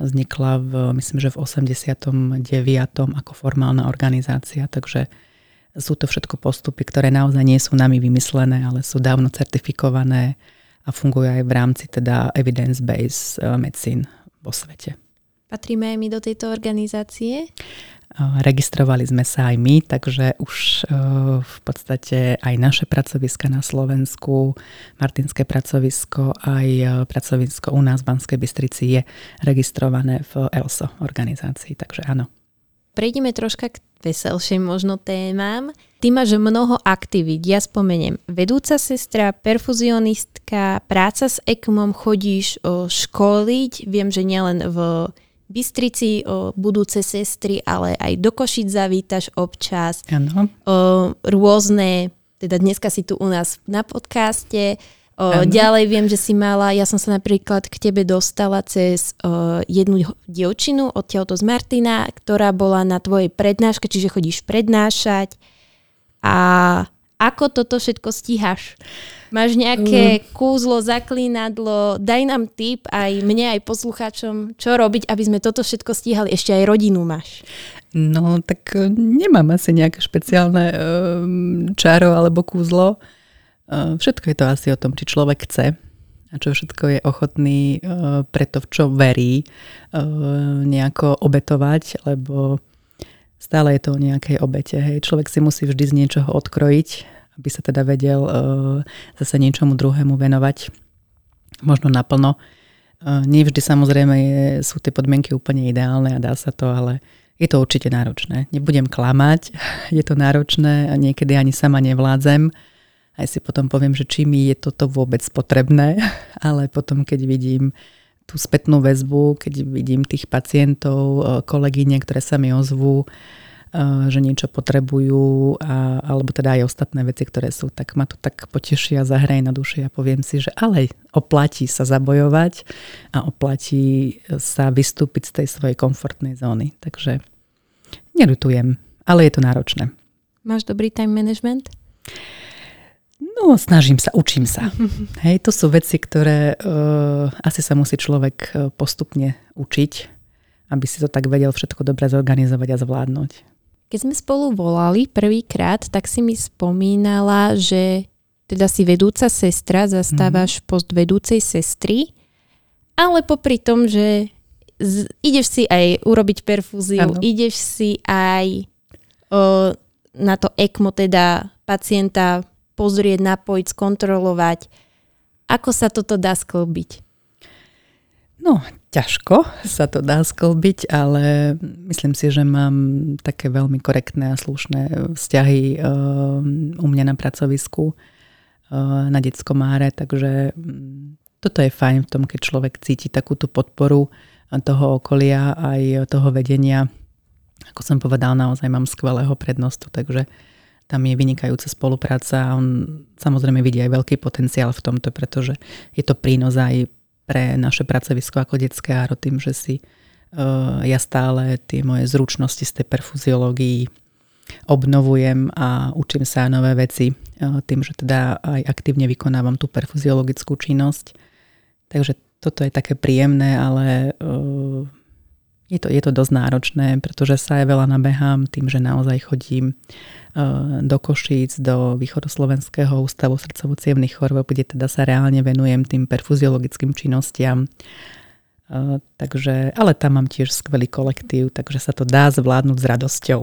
Speaker 2: Vznikla v, myslím, že v 89. ako formálna organizácia, takže sú to všetko postupy, ktoré naozaj nie sú nami vymyslené, ale sú dávno certifikované a fungujú aj v rámci teda evidence-based eh, medicine vo svete.
Speaker 1: Patríme aj my do tejto organizácie?
Speaker 2: Registrovali sme sa aj my, takže už eh, v podstate aj naše pracoviska na Slovensku, Martinské pracovisko, aj pracovisko u nás v Banskej Bystrici je registrované v ELSO organizácii, takže áno.
Speaker 1: Prejdeme troška k veselším možno témam. Ty máš mnoho aktivít, ja spomeniem. Vedúca sestra, perfuzionistka, práca s ECMom, chodíš o, školiť, viem, že nielen v Bystrici o budúce sestry, ale aj do Košic zavítaš občas.
Speaker 2: Ano.
Speaker 1: O, rôzne, teda dneska si tu u nás na podcaste, O, ďalej viem, že si mala, ja som sa napríklad k tebe dostala cez o, jednu dievčinu odtiaľto z Martina, ktorá bola na tvojej prednáške, čiže chodíš prednášať. A ako toto všetko stíhaš? Máš nejaké mm. kúzlo, zaklínadlo? Daj nám tip aj mne, aj poslucháčom, čo robiť, aby sme toto všetko stíhali. Ešte aj rodinu máš.
Speaker 2: No, tak e, nemám asi nejaké špeciálne um, čaro alebo kúzlo. Eh, všetko je to asi o tom, či človek chce a čo všetko je ochotný eh, pre to, v čo verí, eh, nejako obetovať, lebo stále je to o nejakej obete. Hej. Človek si musí vždy z niečoho odkrojiť, aby sa teda vedel zase niečomu druhému venovať, možno naplno. Nie vždy samozrejme je, sú tie podmienky úplne ideálne a dá sa to, ale je to určite náročné. Nebudem klamať, je to náročné a niekedy ani sama nevládzem aj si potom poviem, že či mi je toto vôbec potrebné, ale potom keď vidím tú spätnú väzbu, keď vidím tých pacientov, e, kolegyne, ktoré sa mi ozvú, e, že niečo potrebujú, a, alebo teda aj ostatné veci, ktoré sú, tak ma to tak potešia, zahraje na duši a poviem si, že ale oplatí sa zabojovať a oplatí sa vystúpiť z tej svojej komfortnej zóny. Takže nerutujem, ale je to náročné.
Speaker 1: Máš dobrý time management?
Speaker 2: No, snažím sa, učím sa. Hej, to sú veci, ktoré uh, asi sa musí človek uh, postupne učiť, aby si to tak vedel všetko dobre zorganizovať a zvládnuť.
Speaker 1: Keď sme spolu volali prvýkrát, tak si mi spomínala, že teda si vedúca sestra, zastávaš mm. post vedúcej sestry, ale popri tom, že z, ideš si aj urobiť perfúziu, ano. ideš si aj o, na to ECMO, teda pacienta pozrieť, napojiť, skontrolovať. Ako sa toto dá sklbiť?
Speaker 2: No, ťažko sa to dá sklbiť, ale myslím si, že mám také veľmi korektné a slušné vzťahy uh, u mňa na pracovisku uh, na detskom máre, takže um, toto je fajn v tom, keď človek cíti takúto podporu toho okolia aj toho vedenia. Ako som povedal, naozaj mám skvelého prednostu, takže tam je vynikajúca spolupráca a on samozrejme vidí aj veľký potenciál v tomto, pretože je to prínos aj pre naše pracovisko ako detské áro tým, že si uh, ja stále tie moje zručnosti z tej perfuziológii obnovujem a učím sa nové veci uh, tým, že teda aj aktívne vykonávam tú perfuziologickú činnosť. Takže toto je také príjemné, ale uh, je to, je to dosť náročné, pretože sa aj veľa nabehám tým, že naozaj chodím uh, do Košíc, do Východoslovenského ústavu srdcovo chorôb, kde teda sa reálne venujem tým perfuziologickým činnostiam. Uh, takže, ale tam mám tiež skvelý kolektív, takže sa to dá zvládnuť s radosťou.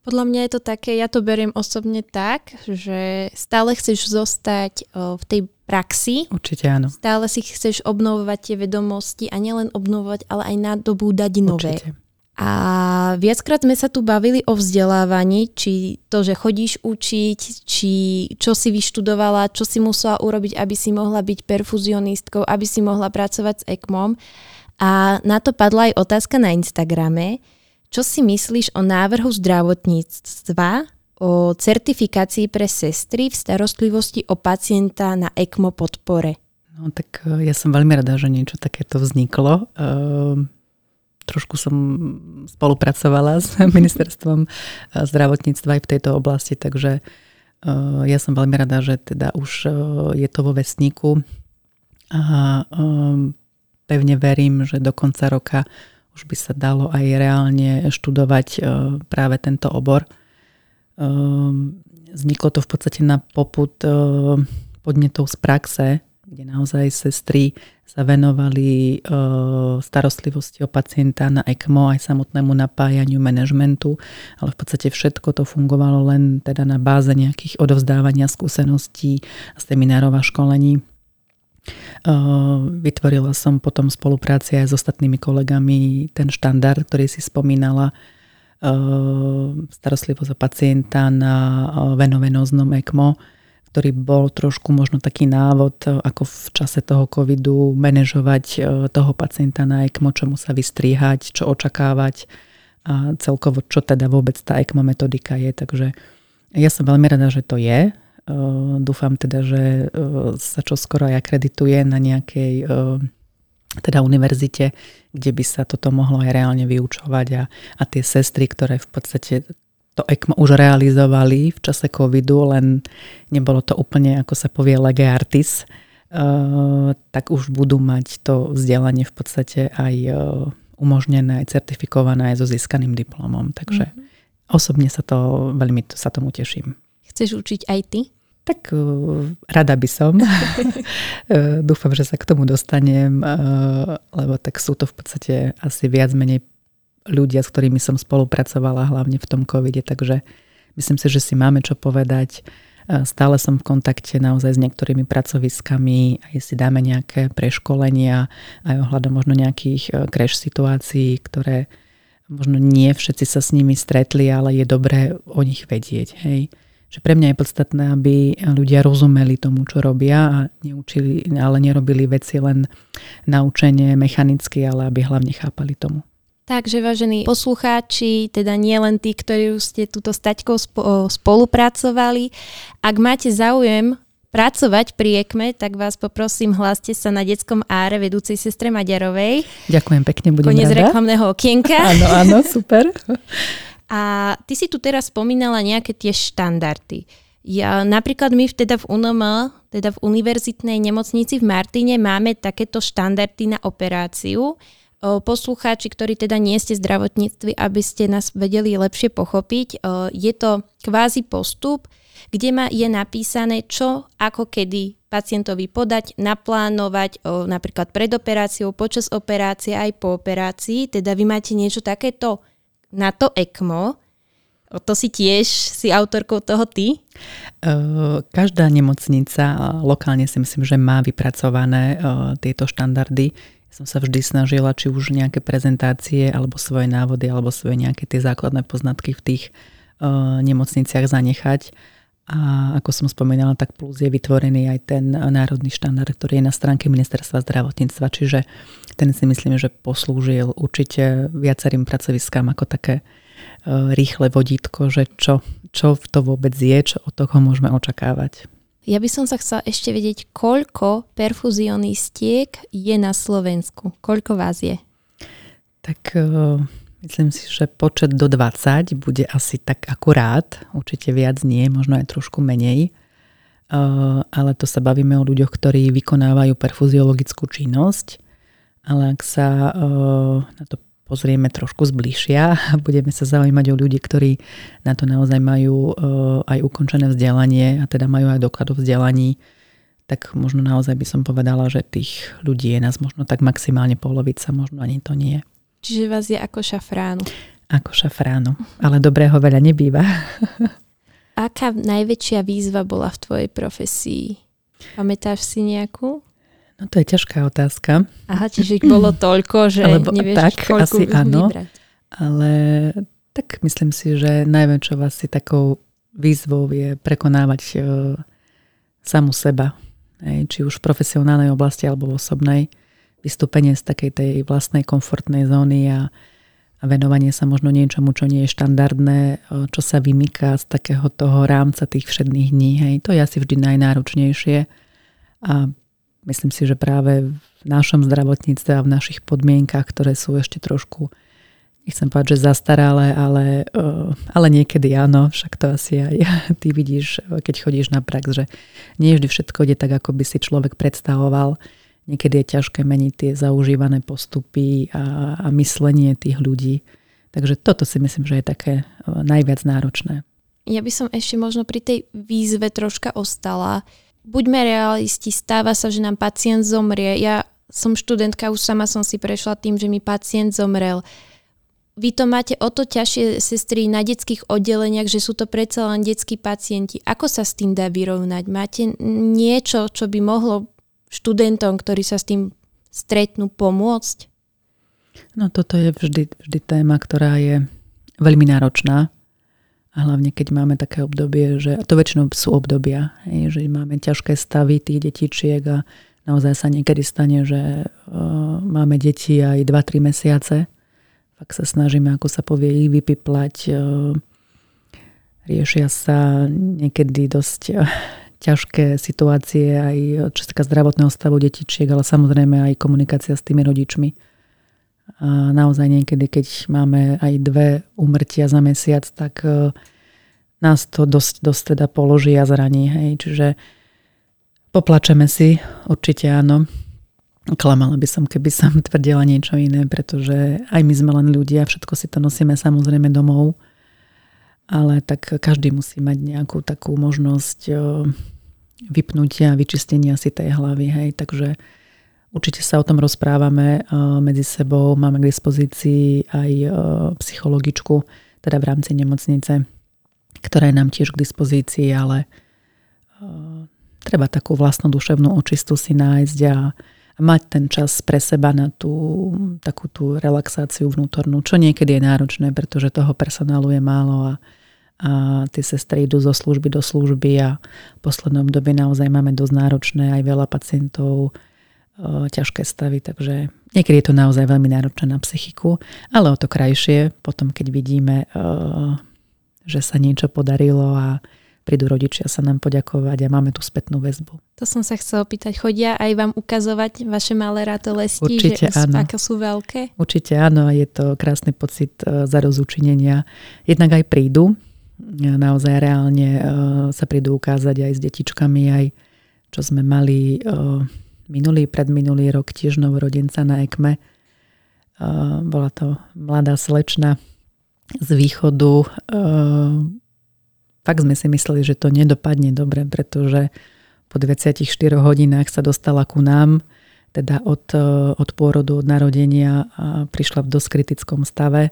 Speaker 1: Podľa mňa je to také, ja to beriem osobne tak, že stále chceš zostať v tej praxi.
Speaker 2: Určite áno.
Speaker 1: Stále si chceš obnovovať tie vedomosti a nielen obnovovať, ale aj nadobúdať nové. Určite. A viackrát sme sa tu bavili o vzdelávaní, či to, že chodíš učiť, či čo si vyštudovala, čo si musela urobiť, aby si mohla byť perfuzionistkou, aby si mohla pracovať s ECMOM. A na to padla aj otázka na Instagrame, čo si myslíš o návrhu zdravotníctva o certifikácii pre sestry v starostlivosti o pacienta na ECMO podpore?
Speaker 2: No tak e, ja som veľmi rada, že niečo takéto vzniklo. Uh, trošku som spolupracovala s ministerstvom e, zdravotníctva aj v tejto oblasti, takže uh, ja som veľmi rada, že teda už je to vo vesníku a pevne verím, že do konca roka už by sa dalo aj reálne študovať e, práve tento obor. E, vzniklo to v podstate na poput e, podnetov z praxe, kde naozaj sestry sa venovali starostlivosti o pacienta na ECMO aj samotnému napájaniu manažmentu, ale v podstate všetko to fungovalo len teda na báze nejakých odovzdávania skúseností seminárov a školení. Vytvorila som potom v spolupráci aj s ostatnými kolegami ten štandard, ktorý si spomínala, starostlivosť o pacienta na venovenóznom ECMO, ktorý bol trošku možno taký návod, ako v čase toho covidu manažovať toho pacienta na ECMO, čo mu sa vystriehať, čo očakávať a celkovo, čo teda vôbec tá ECMO metodika je. Takže ja som veľmi rada, že to je Dúfam teda, že sa čoskoro aj akredituje na nejakej teda univerzite, kde by sa toto mohlo aj reálne vyučovať a, a tie sestry, ktoré v podstate to ECMO už realizovali v čase covidu, len nebolo to úplne, ako sa povie, lege artis, uh, tak už budú mať to vzdelanie v podstate aj uh, umožnené, aj certifikované aj so získaným diplomom. Takže mm-hmm. osobne sa to veľmi sa tomu teším.
Speaker 1: Chceš učiť aj ty?
Speaker 2: Tak uh, rada by som. uh, dúfam, že sa k tomu dostanem, uh, lebo tak sú to v podstate asi viac menej ľudia, s ktorými som spolupracovala, hlavne v tom covide, takže myslím si, že si máme čo povedať. Stále som v kontakte naozaj s niektorými pracoviskami, aj si dáme nejaké preškolenia, aj ohľadom možno nejakých crash situácií, ktoré možno nie všetci sa s nimi stretli, ale je dobré o nich vedieť. Hej že pre mňa je podstatné, aby ľudia rozumeli tomu, čo robia a neučili, ale nerobili veci len naučenie mechanicky, ale aby hlavne chápali tomu.
Speaker 1: Takže vážení poslucháči, teda nie len tí, ktorí ste túto staťkou spolupracovali, ak máte záujem pracovať pri EKME, tak vás poprosím, hláste sa na detskom áre vedúcej sestre Maďarovej.
Speaker 2: Ďakujem pekne, budem
Speaker 1: Konec rada. reklamného okienka.
Speaker 2: áno, áno, super.
Speaker 1: A ty si tu teraz spomínala nejaké tie štandardy. Ja, napríklad my teda v UNM, teda v Univerzitnej nemocnici v Martine máme takéto štandardy na operáciu. Poslucháči, ktorí teda nie ste zdravotníctvi, aby ste nás vedeli lepšie pochopiť, je to kvázi postup, kde ma je napísané, čo ako kedy pacientovi podať, naplánovať napríklad pred operáciou, počas operácie aj po operácii. Teda vy máte niečo takéto na to ECMO, to si tiež si autorkou toho ty?
Speaker 2: Každá nemocnica, lokálne si myslím, že má vypracované tieto štandardy. Som sa vždy snažila, či už nejaké prezentácie, alebo svoje návody, alebo svoje nejaké tie základné poznatky v tých nemocniciach zanechať. A ako som spomínala, tak plus je vytvorený aj ten národný štandard, ktorý je na stránke Ministerstva zdravotníctva, čiže ten si myslím, že poslúžil určite viacerým pracoviskám ako také rýchle vodítko, že čo, čo to vôbec je, čo od toho môžeme očakávať.
Speaker 1: Ja by som sa chcela ešte vedieť, koľko perfuzionistiek je na Slovensku. Koľko vás je?
Speaker 2: Tak myslím si, že počet do 20 bude asi tak akurát. Určite viac nie, možno aj trošku menej. Ale to sa bavíme o ľuďoch, ktorí vykonávajú perfuziologickú činnosť. Ale ak sa na to pozrieme trošku zbližšia a budeme sa zaujímať o ľudí, ktorí na to naozaj majú aj ukončené vzdelanie a teda majú aj doklad o vzdelaní, tak možno naozaj by som povedala, že tých ľudí je nás možno tak maximálne polovica, možno ani to nie.
Speaker 1: Čiže vás je ako šafránu.
Speaker 2: Ako šafránu, ale dobrého veľa nebýva.
Speaker 1: Aká najväčšia výzva bola v tvojej profesii? Pamätáš si nejakú?
Speaker 2: No to je ťažká otázka.
Speaker 1: Aha, čiže ich bolo toľko, že Alebo, nevieš, tak, asi áno, vybrať.
Speaker 2: Ale tak myslím si, že najväčšou asi takou výzvou je prekonávať uh, samu seba. Hej, či už v profesionálnej oblasti alebo v osobnej. Vystúpenie z takej tej vlastnej komfortnej zóny a, a venovanie sa možno niečomu, čo nie je štandardné, uh, čo sa vymýka z takého toho rámca tých všedných dní. Hej. To je asi vždy najnáročnejšie. A myslím si, že práve v našom zdravotníctve a v našich podmienkach, ktoré sú ešte trošku, nechcem povedať, že zastaralé, ale, eh, ale niekedy áno, však to asi aj ty vidíš, keď chodíš na prax, že nie vždy všetko ide tak, ako by si človek predstavoval. Niekedy je ťažké meniť tie zaužívané postupy a, a myslenie tých ľudí. Takže toto si myslím, že je také eh, najviac náročné.
Speaker 1: Ja by som ešte možno pri tej výzve troška ostala buďme realisti, stáva sa, že nám pacient zomrie. Ja som študentka, už sama som si prešla tým, že mi pacient zomrel. Vy to máte o to ťažšie, sestry, na detských oddeleniach, že sú to predsa len detskí pacienti. Ako sa s tým dá vyrovnať? Máte niečo, čo by mohlo študentom, ktorí sa s tým stretnú, pomôcť?
Speaker 2: No toto je vždy, vždy téma, ktorá je veľmi náročná a hlavne keď máme také obdobie, že to väčšinou sú obdobia, hej, že máme ťažké stavy tých detičiek a naozaj sa niekedy stane, že uh, máme deti aj 2-3 mesiace. Fakt sa snažíme, ako sa povie, ich vypiplať. Uh, riešia sa niekedy dosť uh, ťažké situácie aj čo sa týka zdravotného stavu detičiek, ale samozrejme aj komunikácia s tými rodičmi a naozaj niekedy, keď máme aj dve umrtia za mesiac, tak e, nás to dosť, dosť teda položí a zraní. Hej. Čiže poplačeme si, určite áno. Klamala by som, keby som tvrdila niečo iné, pretože aj my sme len ľudia, všetko si to nosíme samozrejme domov, ale tak každý musí mať nejakú takú možnosť e, vypnutia, vyčistenia si tej hlavy. Hej. Takže Určite sa o tom rozprávame eh, medzi sebou. Máme k dispozícii aj eh, psychologičku, teda v rámci nemocnice, ktorá je nám tiež k dispozícii, ale eh, treba takú vlastnú duševnú očistu si nájsť a, mať ten čas pre seba na tú takú tú relaxáciu vnútornú, čo niekedy je náročné, pretože toho personálu je málo a, a tie sestry idú zo služby do služby a v poslednom dobe naozaj máme dosť náročné aj veľa pacientov ťažké stavy, takže niekedy je to naozaj veľmi náročné na psychiku, ale o to krajšie potom, keď vidíme, že sa niečo podarilo a prídu rodičia sa nám poďakovať a máme tú spätnú väzbu.
Speaker 1: To som sa chcela opýtať. Chodia aj vám ukazovať vaše malé ratolesti,
Speaker 2: Určite
Speaker 1: že
Speaker 2: áno.
Speaker 1: ako sú veľké?
Speaker 2: Určite áno, je to krásny pocit za rozučinenia. Jednak aj prídu, naozaj reálne sa prídu ukázať aj s detičkami, aj čo sme mali minulý, predminulý rok tiež novorodenca na EKME. Bola to mladá slečna z východu. Fakt sme si mysleli, že to nedopadne dobre, pretože po 24 hodinách sa dostala ku nám, teda od, od pôrodu, od narodenia a prišla v dosť kritickom stave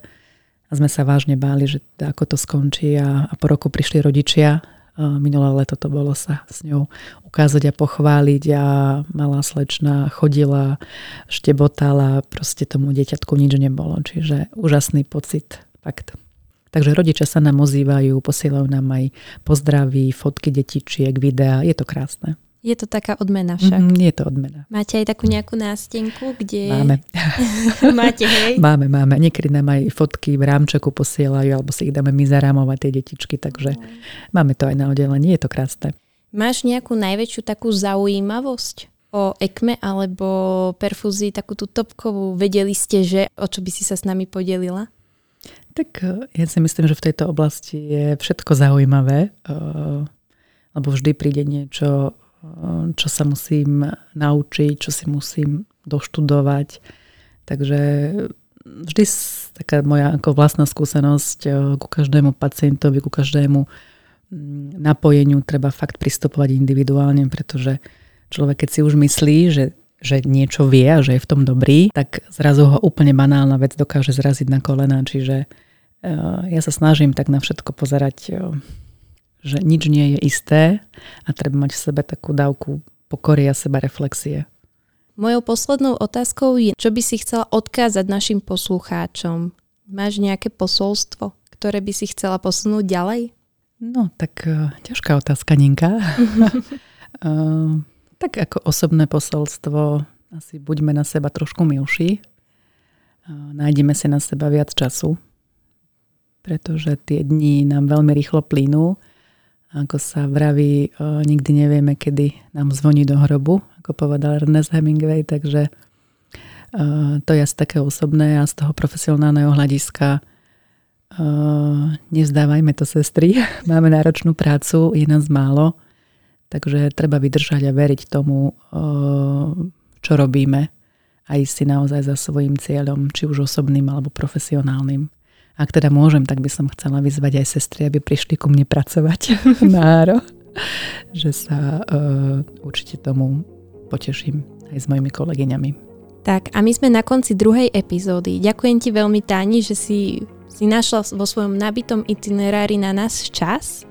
Speaker 2: a sme sa vážne báli, že ako to skončí a, a po roku prišli rodičia Minulé leto to bolo sa s ňou ukázať a pochváliť a malá slečna chodila, štebotala, proste tomu dieťatku nič nebolo. Čiže úžasný pocit, fakt. Takže rodičia sa nám ozývajú, posielajú nám aj pozdraví, fotky detičiek, videá, je to krásne.
Speaker 1: Je to taká odmena však.
Speaker 2: Mm, je to odmena.
Speaker 1: Máte aj takú nejakú nástenku, kde...
Speaker 2: Máme.
Speaker 1: Máte, hej?
Speaker 2: Máme, máme. Niekedy nám aj fotky v rámčeku posielajú, alebo si ich dáme my zarámovať, tie detičky, takže mm. máme to aj na oddelení. Je to krásne.
Speaker 1: Máš nejakú najväčšiu takú zaujímavosť o ECME alebo perfúzii, takú tú topkovú? Vedeli ste, že o čo by si sa s nami podelila?
Speaker 2: Tak eh, ja si myslím, že v tejto oblasti je všetko zaujímavé, eh, lebo vždy príde niečo čo sa musím naučiť, čo si musím doštudovať. Takže vždy taká moja ako vlastná skúsenosť e, ku každému pacientovi, ku každému mm, napojeniu treba fakt pristupovať individuálne, pretože človek keď si už myslí, že, že niečo vie a že je v tom dobrý, tak zrazu ho úplne banálna vec dokáže zraziť na kolena. Čiže e, ja sa snažím tak na všetko pozerať e, že nič nie je isté a treba mať v sebe takú dávku pokory a seba reflexie.
Speaker 1: Mojou poslednou otázkou je, čo by si chcela odkázať našim poslucháčom. Máš nejaké posolstvo, ktoré by si chcela posunúť ďalej?
Speaker 2: No, tak uh, ťažká otázka, Ninka. uh, tak ako osobné posolstvo, asi buďme na seba trošku milší. Uh, nájdeme si na seba viac času, pretože tie dni nám veľmi rýchlo plynú ako sa vraví, nikdy nevieme, kedy nám zvoní do hrobu, ako povedal Ernest Hemingway, takže to je asi také osobné a z toho profesionálneho hľadiska nezdávajme to sestry, máme náročnú prácu, je nás málo, takže treba vydržať a veriť tomu, čo robíme a ísť si naozaj za svojim cieľom, či už osobným alebo profesionálnym. Ak teda môžem, tak by som chcela vyzvať aj sestry, aby prišli ku mne pracovať na Áro. Že sa uh, určite tomu poteším aj s mojimi kolegyňami.
Speaker 1: Tak a my sme na konci druhej epizódy. Ďakujem ti veľmi, Táni, že si, si našla vo svojom nabitom itinerári na nás čas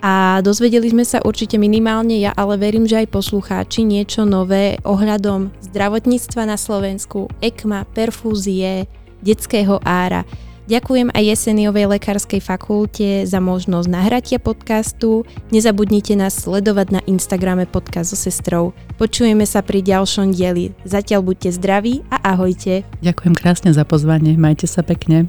Speaker 1: a dozvedeli sme sa určite minimálne ja, ale verím, že aj poslucháči niečo nové ohľadom zdravotníctva na Slovensku, ECMA, perfúzie, detského ára. Ďakujem aj Jeseniovej lekárskej fakulte za možnosť nahratia podcastu. Nezabudnite nás sledovať na Instagrame podcast so sestrou. Počujeme sa pri ďalšom dieli. Zatiaľ buďte zdraví a ahojte.
Speaker 2: Ďakujem krásne za pozvanie. Majte sa pekne.